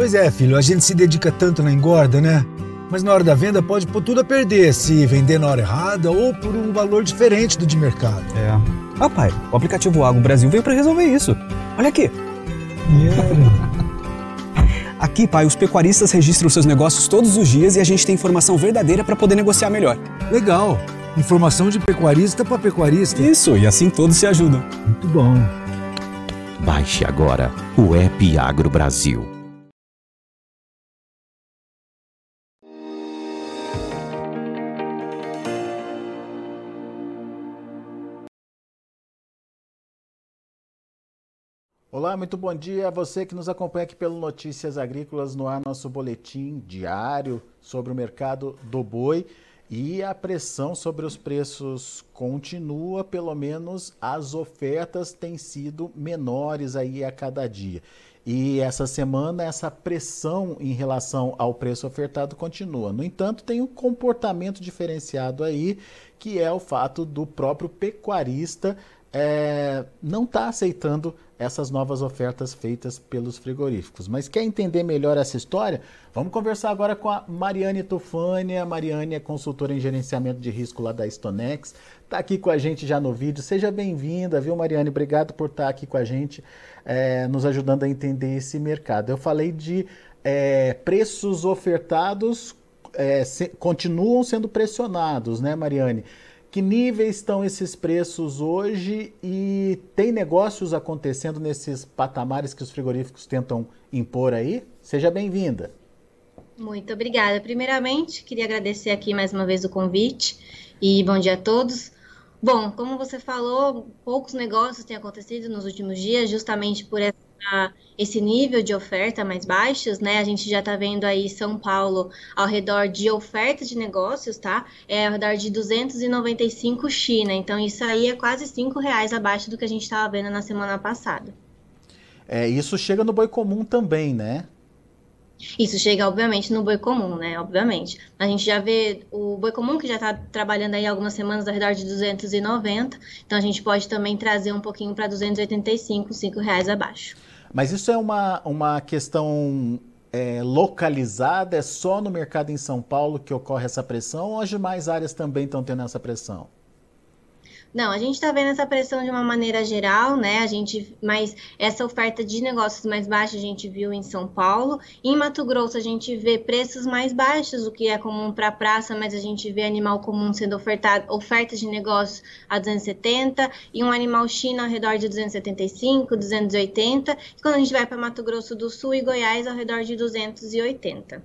Pois é, filho, a gente se dedica tanto na engorda, né? Mas na hora da venda pode pôr tudo a perder se vender na hora errada ou por um valor diferente do de mercado. É. Ah, pai, o aplicativo Agro Brasil veio para resolver isso. Olha aqui. Yeah. Aqui, pai, os pecuaristas registram seus negócios todos os dias e a gente tem informação verdadeira para poder negociar melhor. Legal. Informação de pecuarista para pecuarista. Isso, e assim todos se ajudam. Muito bom. Baixe agora o app Agro Brasil. Olá, muito bom dia a você que nos acompanha aqui pelo Notícias Agrícolas no ar, nosso boletim diário sobre o mercado do boi. E a pressão sobre os preços continua, pelo menos as ofertas têm sido menores aí a cada dia. E essa semana essa pressão em relação ao preço ofertado continua. No entanto, tem um comportamento diferenciado aí, que é o fato do próprio pecuarista é, não está aceitando essas novas ofertas feitas pelos frigoríficos. Mas quer entender melhor essa história? Vamos conversar agora com a Mariane Tufani. A Mariane é consultora em gerenciamento de risco lá da Stonex. Está aqui com a gente já no vídeo. Seja bem-vinda, viu, Mariane? Obrigado por estar tá aqui com a gente, é, nos ajudando a entender esse mercado. Eu falei de é, preços ofertados é, se, continuam sendo pressionados, né, Mariane? Que níveis estão esses preços hoje e tem negócios acontecendo nesses patamares que os frigoríficos tentam impor aí? Seja bem-vinda. Muito obrigada. Primeiramente, queria agradecer aqui mais uma vez o convite e bom dia a todos. Bom, como você falou, poucos negócios têm acontecido nos últimos dias, justamente por essa esse nível de oferta mais baixos, né? A gente já está vendo aí São Paulo ao redor de ofertas de negócios, tá? É ao redor de 295 China. Então isso aí é quase cinco reais abaixo do que a gente estava vendo na semana passada. É, isso chega no boi comum também, né? Isso chega, obviamente, no boi comum, né? Obviamente. A gente já vê o boi comum que já está trabalhando aí algumas semanas ao redor de 290. Então a gente pode também trazer um pouquinho para 285, 5 reais abaixo. Mas isso é uma, uma questão é, localizada? É só no mercado em São Paulo que ocorre essa pressão ou as demais áreas também estão tendo essa pressão? Não, a gente está vendo essa pressão de uma maneira geral, né? A gente, mas essa oferta de negócios mais baixa a gente viu em São Paulo. Em Mato Grosso a gente vê preços mais baixos, o que é comum para a praça, mas a gente vê animal comum sendo ofertado, ofertas de negócios a 270 e um animal China ao redor de 275, 280. E quando a gente vai para Mato Grosso do Sul e Goiás ao redor de 280.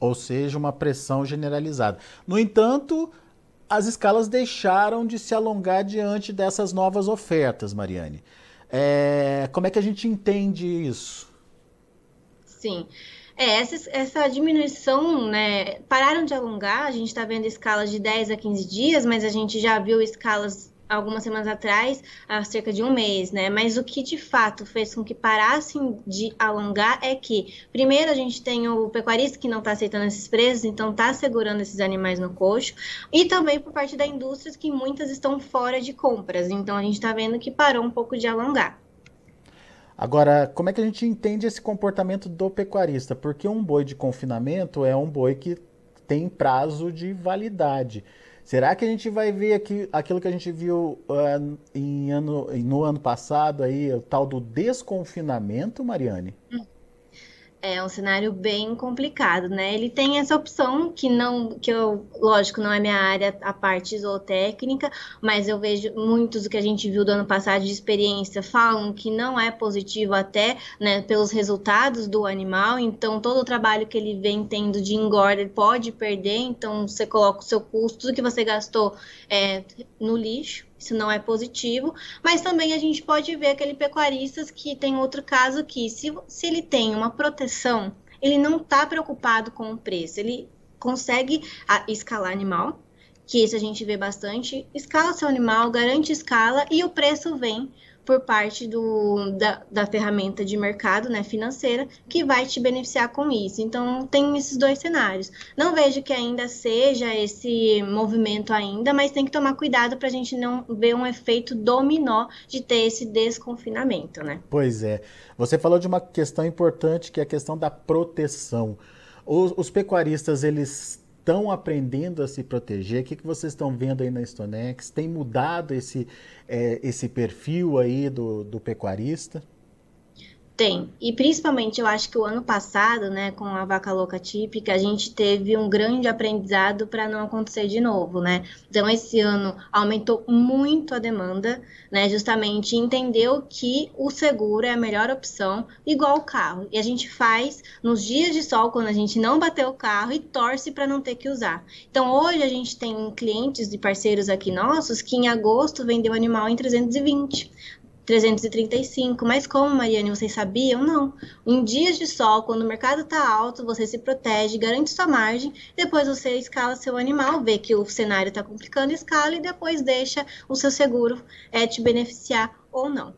Ou seja, uma pressão generalizada. No entanto, as escalas deixaram de se alongar diante dessas novas ofertas, Mariane. É, como é que a gente entende isso? Sim. É, essa, essa diminuição, né, pararam de alongar, a gente está vendo escalas de 10 a 15 dias, mas a gente já viu escalas algumas semanas atrás, há cerca de um mês, né? Mas o que de fato fez com que parassem de alongar é que, primeiro, a gente tem o pecuarista que não está aceitando esses preços, então está segurando esses animais no coxo, e também por parte da indústria que muitas estão fora de compras, então a gente está vendo que parou um pouco de alongar. Agora, como é que a gente entende esse comportamento do pecuarista? Porque um boi de confinamento é um boi que tem prazo de validade. Será que a gente vai ver aqui, aquilo que a gente viu uh, em ano, no ano passado aí, o tal do desconfinamento, Mariane? Hum é um cenário bem complicado, né? Ele tem essa opção que não, que eu, lógico, não é minha área a parte zootécnica, mas eu vejo muitos do que a gente viu do ano passado de experiência falam que não é positivo até, né, pelos resultados do animal. Então todo o trabalho que ele vem tendo de engorda ele pode perder. Então você coloca o seu custo, tudo que você gastou é, no lixo isso não é positivo, mas também a gente pode ver aquele pecuaristas que tem outro caso que se, se ele tem uma proteção, ele não está preocupado com o preço, ele consegue a, escalar animal, que isso a gente vê bastante, escala seu animal, garante escala e o preço vem por parte do, da, da ferramenta de mercado né, financeira que vai te beneficiar com isso. Então, tem esses dois cenários. Não vejo que ainda seja esse movimento ainda, mas tem que tomar cuidado para a gente não ver um efeito dominó de ter esse desconfinamento, né? Pois é. Você falou de uma questão importante que é a questão da proteção. Os, os pecuaristas, eles estão aprendendo a se proteger? O que, que vocês estão vendo aí na Stonex? Tem mudado esse, é, esse perfil aí do, do pecuarista? Tem. E principalmente eu acho que o ano passado, né, com a vaca louca típica, a gente teve um grande aprendizado para não acontecer de novo, né? Então esse ano aumentou muito a demanda, né? Justamente entendeu que o seguro é a melhor opção, igual o carro. E a gente faz nos dias de sol quando a gente não bateu o carro e torce para não ter que usar. Então hoje a gente tem clientes e parceiros aqui nossos que em agosto vendeu animal em 320. 335. Mas como, Mariane, vocês sabiam? Não. Em dias de sol, quando o mercado está alto, você se protege, garante sua margem, depois você escala seu animal, vê que o cenário está complicando, escala e depois deixa o seu seguro é, te beneficiar ou não.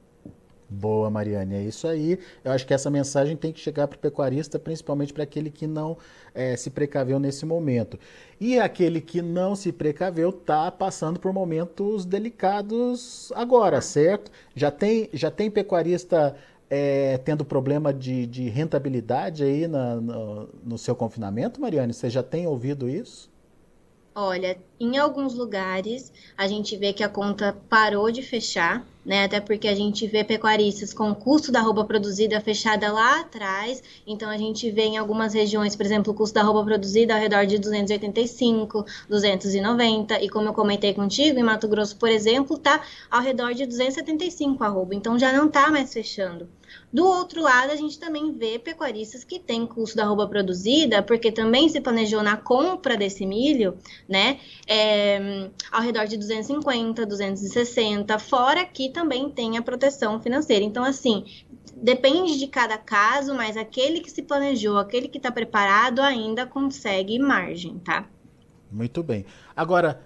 Boa, Mariane, é isso aí. Eu acho que essa mensagem tem que chegar para o pecuarista, principalmente para aquele que não é, se precaveu nesse momento. E aquele que não se precaveu está passando por momentos delicados agora, certo? Já tem, já tem pecuarista é, tendo problema de, de rentabilidade aí na, no, no seu confinamento, Mariane? Você já tem ouvido isso? Olha, em alguns lugares a gente vê que a conta parou de fechar, né? Até porque a gente vê pecuaristas com o custo da roupa produzida fechada lá atrás. Então a gente vê em algumas regiões, por exemplo, o custo da roupa produzida ao redor de 285, 290. E como eu comentei contigo, em Mato Grosso, por exemplo, tá ao redor de 275 a roupa. Então já não tá mais fechando. Do outro lado, a gente também vê pecuaristas que têm custo da roupa produzida, porque também se planejou na compra desse milho, né? É, ao redor de 250, 260, fora que também tem a proteção financeira. Então, assim, depende de cada caso, mas aquele que se planejou, aquele que está preparado, ainda consegue margem, tá? Muito bem. Agora,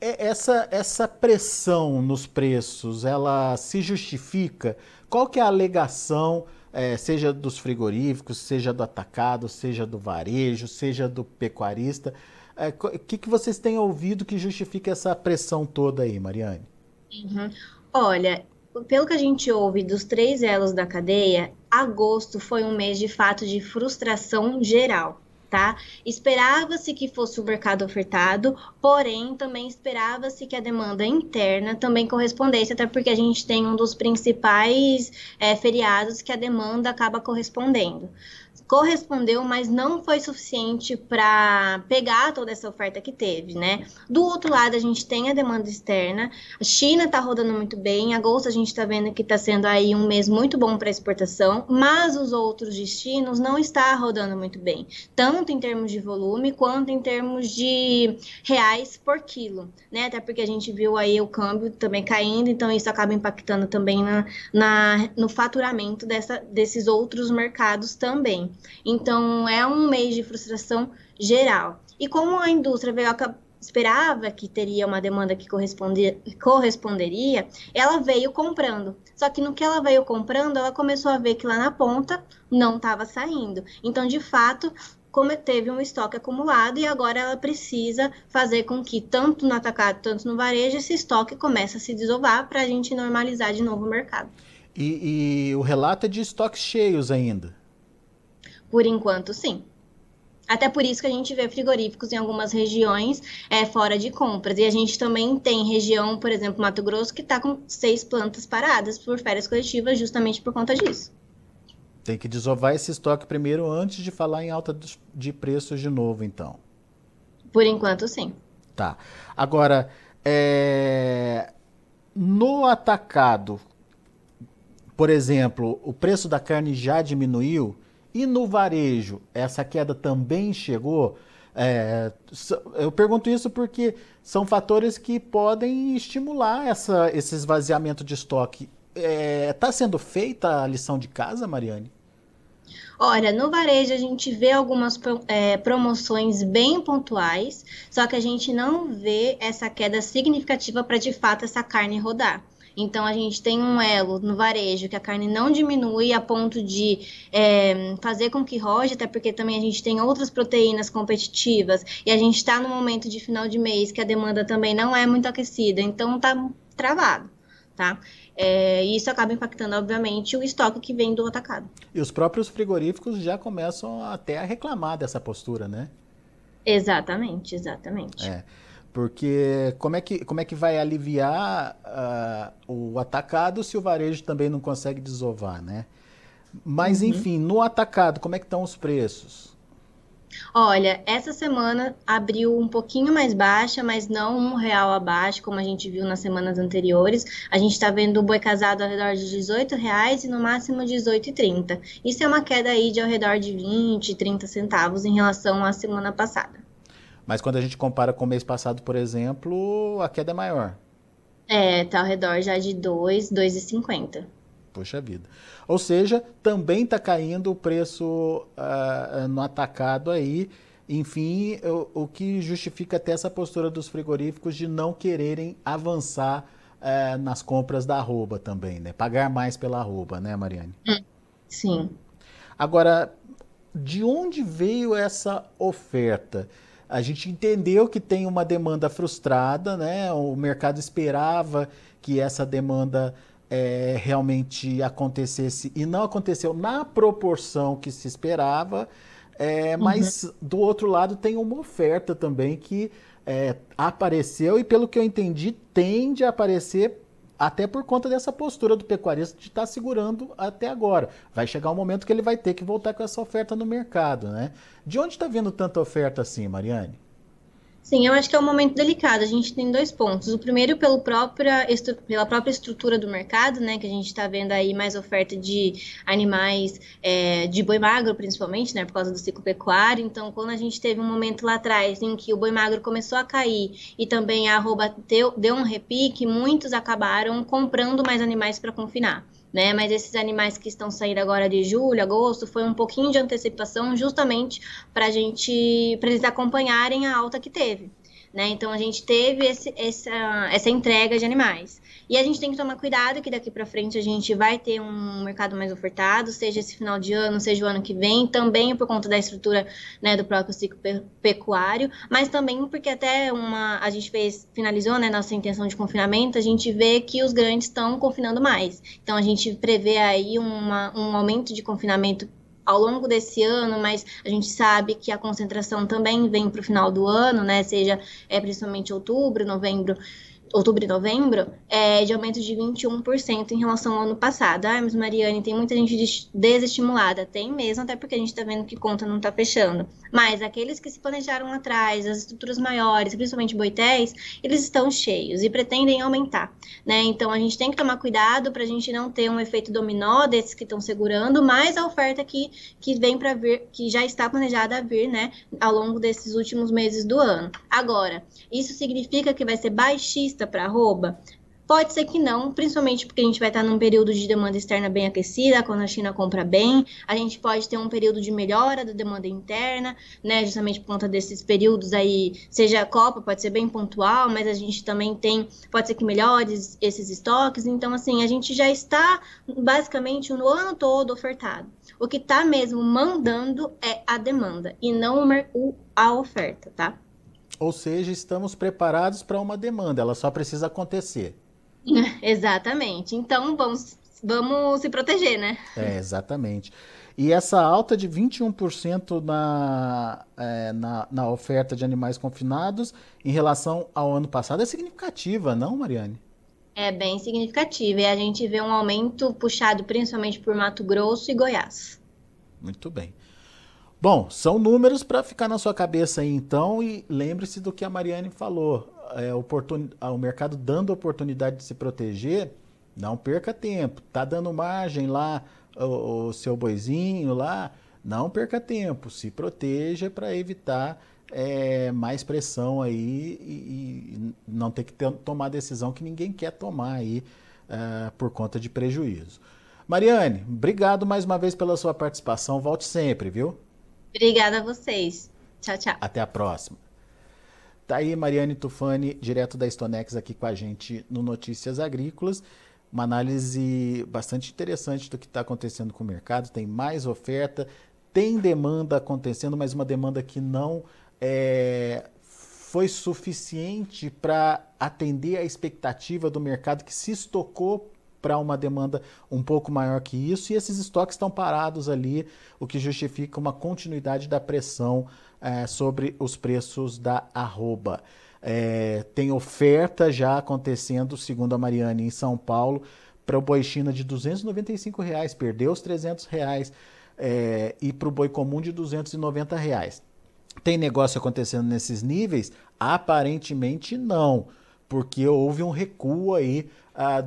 essa, essa pressão nos preços, ela se justifica? Qual que é a alegação, é, seja dos frigoríficos, seja do atacado, seja do varejo, seja do pecuarista? O é, que, que vocês têm ouvido que justifica essa pressão toda aí, Mariane? Uhum. Olha, pelo que a gente ouve dos três elos da cadeia, agosto foi um mês de fato de frustração geral tá? Esperava-se que fosse o mercado ofertado, porém também esperava-se que a demanda interna também correspondesse, até porque a gente tem um dos principais é, feriados que a demanda acaba correspondendo correspondeu, mas não foi suficiente para pegar toda essa oferta que teve, né? Do outro lado, a gente tem a demanda externa. A China está rodando muito bem. Agosto a gente está vendo que está sendo aí um mês muito bom para exportação, mas os outros destinos não está rodando muito bem, tanto em termos de volume quanto em termos de reais por quilo, né? Até porque a gente viu aí o câmbio também caindo, então isso acaba impactando também na, na no faturamento dessa, desses outros mercados também. Então, é um mês de frustração geral. E como a indústria veio esperava que teria uma demanda que corresponderia, ela veio comprando. Só que no que ela veio comprando, ela começou a ver que lá na ponta não estava saindo. Então, de fato, como teve um estoque acumulado e agora ela precisa fazer com que tanto no atacado, tanto no varejo, esse estoque comece a se desovar para a gente normalizar de novo o mercado. E, e o relato é de estoques cheios ainda. Por enquanto, sim. Até por isso que a gente vê frigoríficos em algumas regiões é, fora de compras. E a gente também tem região, por exemplo, Mato Grosso, que está com seis plantas paradas por férias coletivas, justamente por conta disso. Tem que desovar esse estoque primeiro antes de falar em alta de preços de novo, então. Por enquanto, sim. Tá. Agora, é... no atacado, por exemplo, o preço da carne já diminuiu e no varejo, essa queda também chegou? É, eu pergunto isso porque são fatores que podem estimular essa, esse esvaziamento de estoque. Está é, tá sendo feita a lição de casa, Mariane? Olha, no varejo a gente vê algumas é, promoções bem pontuais, só que a gente não vê essa queda significativa para de fato essa carne rodar. Então a gente tem um elo no varejo que a carne não diminui a ponto de é, fazer com que roge, até porque também a gente tem outras proteínas competitivas e a gente está no momento de final de mês que a demanda também não é muito aquecida, então tá travado, tá? É, e isso acaba impactando, obviamente, o estoque que vem do atacado. E os próprios frigoríficos já começam até a reclamar dessa postura, né? Exatamente, exatamente. É, porque como é que, como é que vai aliviar uh, o atacado se o varejo também não consegue desovar, né? Mas, uhum. enfim, no atacado, como é que estão os preços? Olha, essa semana abriu um pouquinho mais baixa, mas não um real abaixo, como a gente viu nas semanas anteriores. A gente está vendo o boi casado ao redor de 18 reais e no máximo 18,30. Isso é uma queda aí de ao redor de 20, 30 centavos em relação à semana passada. Mas quando a gente compara com o mês passado, por exemplo, a queda é maior. É, tá ao redor já de 2, 2,50. Poxa vida. Ou seja, também está caindo o preço uh, no atacado aí. Enfim, o, o, que justifica até essa postura dos frigoríficos de não quererem avançar uh, nas compras da arroba também, né? Pagar mais pela arroba, né, Mariane? Hum, sim. Agora, de onde veio essa oferta? A gente entendeu que tem uma demanda frustrada, né? O mercado esperava que essa demanda é, realmente acontecesse e não aconteceu na proporção que se esperava. É, mas uhum. do outro lado tem uma oferta também que é, apareceu e pelo que eu entendi tende a aparecer até por conta dessa postura do pecuarista de estar tá segurando até agora. Vai chegar um momento que ele vai ter que voltar com essa oferta no mercado, né? De onde está vindo tanta oferta assim, Mariane? Sim, eu acho que é um momento delicado. A gente tem dois pontos. O primeiro, pelo própria, pela própria estrutura do mercado, né? Que a gente está vendo aí mais oferta de animais é, de boi magro, principalmente, né? Por causa do ciclo pecuário. Então, quando a gente teve um momento lá atrás em que o boi magro começou a cair e também a arroba deu, deu um repique, muitos acabaram comprando mais animais para confinar né? Mas esses animais que estão saindo agora de julho, agosto, foi um pouquinho de antecipação justamente para a gente, para eles acompanharem a alta que teve. Né? Então a gente teve esse, essa, essa entrega de animais. E a gente tem que tomar cuidado que daqui para frente a gente vai ter um mercado mais ofertado, seja esse final de ano, seja o ano que vem, também por conta da estrutura né, do próprio ciclo pecuário, mas também porque até uma a gente fez finalizou né, nossa intenção de confinamento, a gente vê que os grandes estão confinando mais. Então a gente prevê aí uma, um aumento de confinamento ao longo desse ano, mas a gente sabe que a concentração também vem para o final do ano, né? Seja é, principalmente outubro, novembro outubro e novembro, é de aumento de 21% em relação ao ano passado. Ah, mas Mariane, tem muita gente desestimulada. Tem mesmo, até porque a gente está vendo que conta não está fechando. Mas aqueles que se planejaram atrás, as estruturas maiores, principalmente boitéis, eles estão cheios e pretendem aumentar, né? Então a gente tem que tomar cuidado para a gente não ter um efeito dominó desses que estão segurando, mais a oferta que, que vem para vir, que já está planejada a vir, né, ao longo desses últimos meses do ano. Agora, isso significa que vai ser baixista para arroba? Pode ser que não, principalmente porque a gente vai estar num período de demanda externa bem aquecida, quando a China compra bem. A gente pode ter um período de melhora da demanda interna, né? Justamente por conta desses períodos aí, seja a Copa, pode ser bem pontual, mas a gente também tem, pode ser que melhore esses estoques. Então, assim, a gente já está basicamente no ano todo ofertado. O que está mesmo mandando é a demanda e não a oferta, tá? Ou seja, estamos preparados para uma demanda, ela só precisa acontecer. Exatamente. Então vamos, vamos se proteger, né? É, exatamente. E essa alta de 21% na, é, na, na oferta de animais confinados em relação ao ano passado é significativa, não, Mariane? É bem significativa. E a gente vê um aumento puxado principalmente por Mato Grosso e Goiás. Muito bem. Bom, são números para ficar na sua cabeça aí então e lembre-se do que a Mariane falou. É, oportun... O mercado dando oportunidade de se proteger, não perca tempo. Tá dando margem lá, o, o seu boizinho lá, não perca tempo. Se proteja para evitar é, mais pressão aí e, e não ter que ter, tomar decisão que ninguém quer tomar aí é, por conta de prejuízo. Mariane, obrigado mais uma vez pela sua participação. Volte sempre, viu? Obrigada a vocês. Tchau, tchau. Até a próxima. Tá aí Mariane Tufani, direto da Stonex, aqui com a gente no Notícias Agrícolas. uma análise bastante interessante do que está acontecendo com o mercado. Tem mais oferta, tem demanda acontecendo, mas uma demanda que não é, foi suficiente para atender a expectativa do mercado que se estocou para uma demanda um pouco maior que isso, e esses estoques estão parados ali, o que justifica uma continuidade da pressão é, sobre os preços da arroba. É, tem oferta já acontecendo, segundo a Mariane, em São Paulo, para o boi China de 295 reais, perdeu os 300 reais, é, e para o boi comum de 290 reais. Tem negócio acontecendo nesses níveis? Aparentemente não, porque houve um recuo aí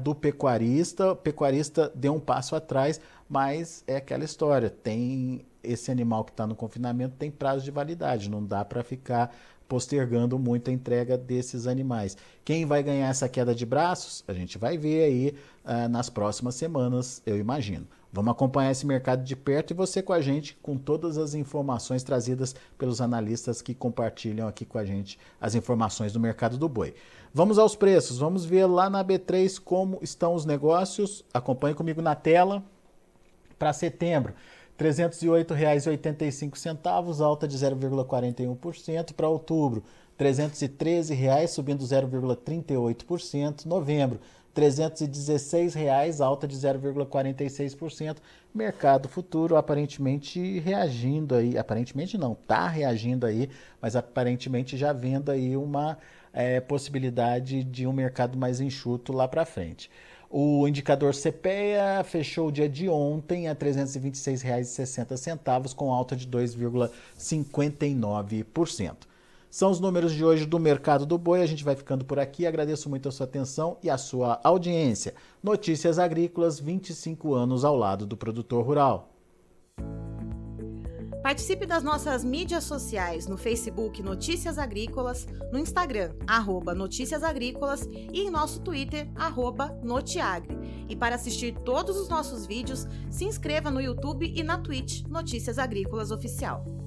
do pecuarista. O pecuarista deu um passo atrás, mas é aquela história: tem esse animal que está no confinamento tem prazo de validade, não dá para ficar postergando muito a entrega desses animais. Quem vai ganhar essa queda de braços? A gente vai ver aí uh, nas próximas semanas, eu imagino. Vamos acompanhar esse mercado de perto e você com a gente com todas as informações trazidas pelos analistas que compartilham aqui com a gente as informações do mercado do boi. Vamos aos preços, vamos ver lá na B3 como estão os negócios. Acompanhe comigo na tela. Para setembro, R$ 308,85, alta de 0,41%. Para outubro, R$ 313,00, subindo 0,38%. Novembro, R$ 316,00, alta de 0,46%. Mercado futuro aparentemente reagindo aí, aparentemente não, está reagindo aí, mas aparentemente já vendo aí uma é, possibilidade de um mercado mais enxuto lá para frente. O indicador CPEA fechou o dia de ontem a R$ 326,60, com alta de 2,59%. São os números de hoje do mercado do boi. A gente vai ficando por aqui. Agradeço muito a sua atenção e a sua audiência. Notícias Agrícolas, 25 anos ao lado do produtor rural. Participe das nossas mídias sociais no Facebook Notícias Agrícolas, no Instagram, arroba Notícias Agrícolas e em nosso Twitter, arroba Notiagre. E para assistir todos os nossos vídeos, se inscreva no YouTube e na Twitch Notícias Agrícolas Oficial.